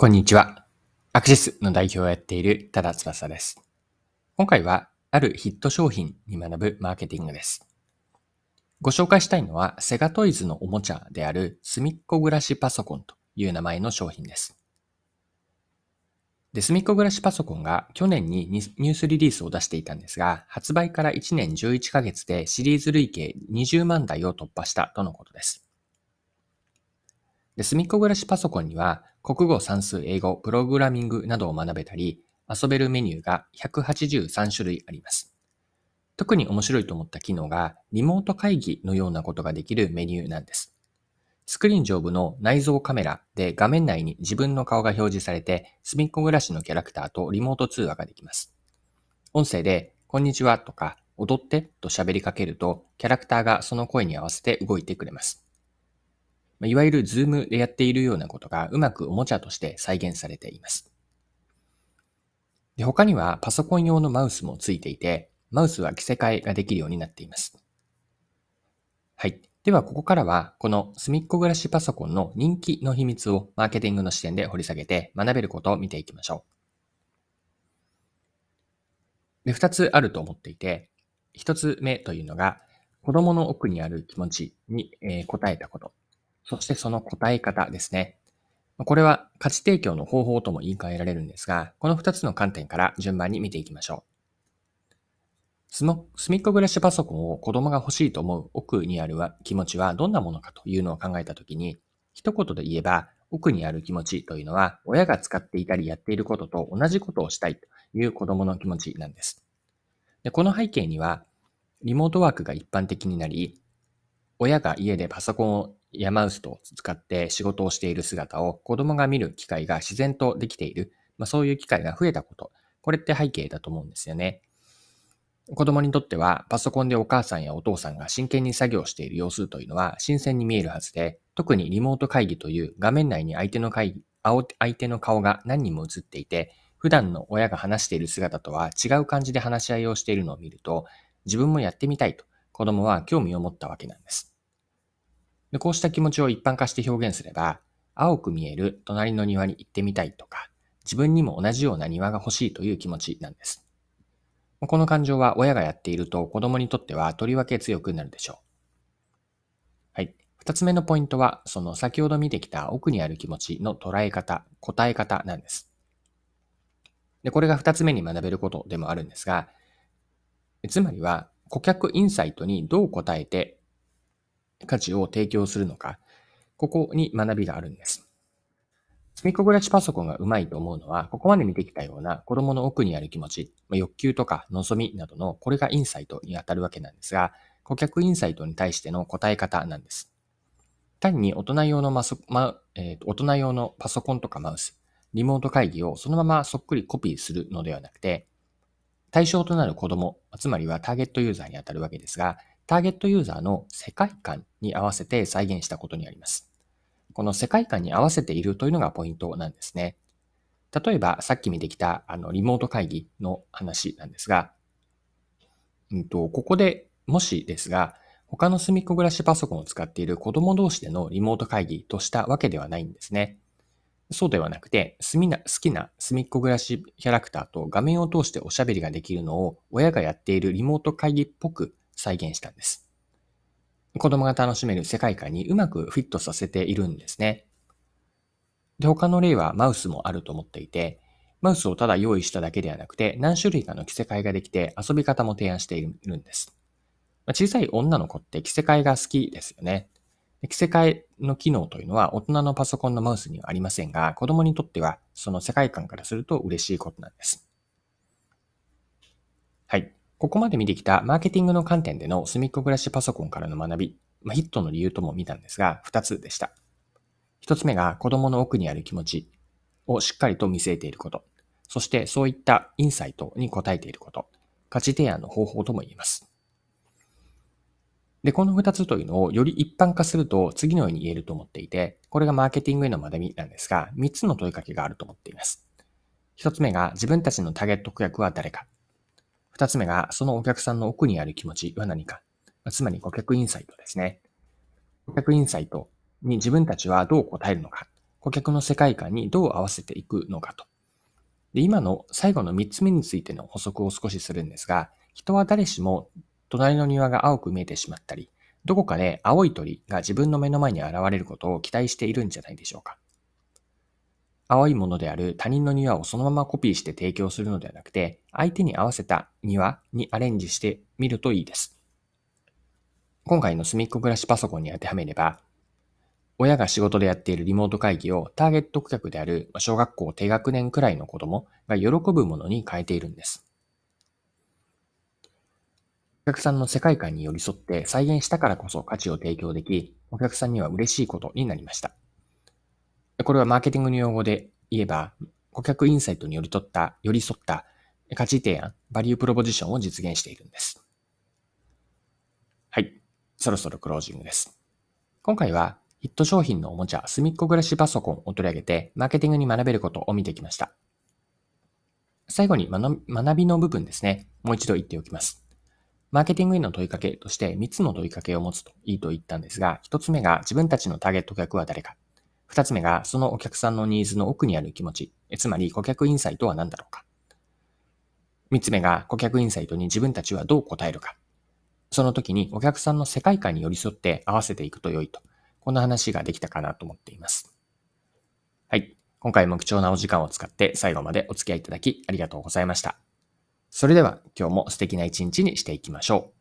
こんにちは。アクシスの代表をやっている多田翼です。今回は、あるヒット商品に学ぶマーケティングです。ご紹介したいのは、セガトイズのおもちゃであるすみっこ暮らしパソコンという名前の商品です。で、すみっこ暮らしパソコンが去年にニュースリリースを出していたんですが、発売から1年11ヶ月でシリーズ累計20万台を突破したとのことです。で、すみっこ暮らしパソコンには、国語、算数、英語、プログラミングなどを学べたり、遊べるメニューが183種類あります。特に面白いと思った機能が、リモート会議のようなことができるメニューなんです。スクリーン上部の内蔵カメラで画面内に自分の顔が表示されて、すみっこ暮らしのキャラクターとリモート通話ができます。音声で、こんにちはとか、踊ってと喋りかけると、キャラクターがその声に合わせて動いてくれます。いわゆるズームでやっているようなことがうまくおもちゃとして再現されています。で他にはパソコン用のマウスもついていて、マウスは着せ替えができるようになっています。はい。では、ここからは、このすみっこ暮らしパソコンの人気の秘密をマーケティングの視点で掘り下げて学べることを見ていきましょう。で、二つあると思っていて、一つ目というのが、子供の奥にある気持ちに、えー、答えたこと。そしてその答え方ですね。これは価値提供の方法とも言い換えられるんですが、この2つの観点から順番に見ていきましょう。すみっこ暮らしパソコンを子供が欲しいと思う奥にある気持ちはどんなものかというのを考えたときに、一言で言えば、奥にある気持ちというのは、親が使っていたりやっていることと同じことをしたいという子供の気持ちなんです。でこの背景には、リモートワークが一般的になり、親が家でパソコンをやマウスと使って仕事をしている姿を子供が見る機会が自然とできている、まあ、そういう機会が増えたこと。これって背景だと思うんですよね。子供にとってはパソコンでお母さんやお父さんが真剣に作業している様子というのは新鮮に見えるはずで、特にリモート会議という画面内に相手の会議、相手の顔が何人も映っていて、普段の親が話している姿とは違う感じで話し合いをしているのを見ると、自分もやってみたいと子供は興味を持ったわけなんです。でこうした気持ちを一般化して表現すれば、青く見える隣の庭に行ってみたいとか、自分にも同じような庭が欲しいという気持ちなんです。この感情は親がやっていると子供にとってはとりわけ強くなるでしょう。はい。二つ目のポイントは、その先ほど見てきた奥にある気持ちの捉え方、答え方なんです。で、これが二つ目に学べることでもあるんですが、つまりは顧客インサイトにどう答えて価値を提供するのか、ここに学びがあるんです。積みっこ暮らしパソコンがうまいと思うのは、ここまで見てきたような子供の奥にある気持ち、欲求とか望みなどの、これがインサイトに当たるわけなんですが、顧客インサイトに対しての答え方なんです。単に大人用のマス、まえー、大人用のパソコンとかマウス、リモート会議をそのままそっくりコピーするのではなくて、対象となる子供、つまりはターゲットユーザーに当たるわけですが、ターゲットユーザーの世界観に合わせて再現したことにあります。この世界観に合わせているというのがポイントなんですね。例えば、さっき見てきたあのリモート会議の話なんですが、うんと、ここでもしですが、他の隅っこ暮らしパソコンを使っている子供同士でのリモート会議としたわけではないんですね。そうではなくて、好きな隅っこ暮らしキャラクターと画面を通しておしゃべりができるのを親がやっているリモート会議っぽく再現したんです。子供が楽しめる世界観にうまくフィットさせているんですね。で、他の例はマウスもあると思っていて、マウスをただ用意しただけではなくて、何種類かの着せ替えができて遊び方も提案しているんです。ま小さい女の子って着せ替えが好きですよね。着せ替えの機能というのは大人のパソコンのマウスにはありませんが、子供にとってはその世界観からすると嬉しいことなんです。ここまで見てきたマーケティングの観点での隅っこ暮らしパソコンからの学び、まあ、ヒットの理由とも見たんですが、二つでした。一つ目が子供の奥にある気持ちをしっかりと見据えていること。そしてそういったインサイトに応えていること。価値提案の方法とも言えます。で、この二つというのをより一般化すると次のように言えると思っていて、これがマーケティングへの学びなんですが、三つの問いかけがあると思っています。一つ目が自分たちのターゲット顧客は誰か。二つ目が、そのお客さんの奥にある気持ちは何か。つまり顧客インサイトですね。顧客インサイトに自分たちはどう答えるのか。顧客の世界観にどう合わせていくのかと。で今の最後の3つ目についての補足を少しするんですが、人は誰しも隣の庭が青く見えてしまったり、どこかで青い鳥が自分の目の前に現れることを期待しているんじゃないでしょうか。青いものである他人の庭をそのままコピーして提供するのではなくて、相手に合わせた庭にアレンジしてみるといいです。今回の隅っこ暮らしパソコンに当てはめれば、親が仕事でやっているリモート会議をターゲット顧客である小学校低学年くらいの子供が喜ぶものに変えているんです。お客さんの世界観に寄り添って再現したからこそ価値を提供でき、お客さんには嬉しいことになりました。これはマーケティングの用語で言えば、顧客インサイトに寄り添った、寄り添った価値提案、バリュープロポジションを実現しているんです。はい。そろそろクロージングです。今回はヒット商品のおもちゃ、すみっこ暮らしパソコンを取り上げて、マーケティングに学べることを見てきました。最後に学びの部分ですね。もう一度言っておきます。マーケティングへの問いかけとして3つの問いかけを持つといいと言ったんですが、1つ目が自分たちのターゲット客は誰か。2つ目がそのお客さんのニーズの奥にある気持ち。つまり顧客インサイトは何だろうか。3つ目が顧客インサイトに自分たちはどう答えるか。その時にお客さんの世界観に寄り添って合わせていくと良いと。こんな話ができたかなと思っています。はい。今回も貴重なお時間を使って最後までお付き合いいただきありがとうございました。それでは今日も素敵な一日にしていきましょう。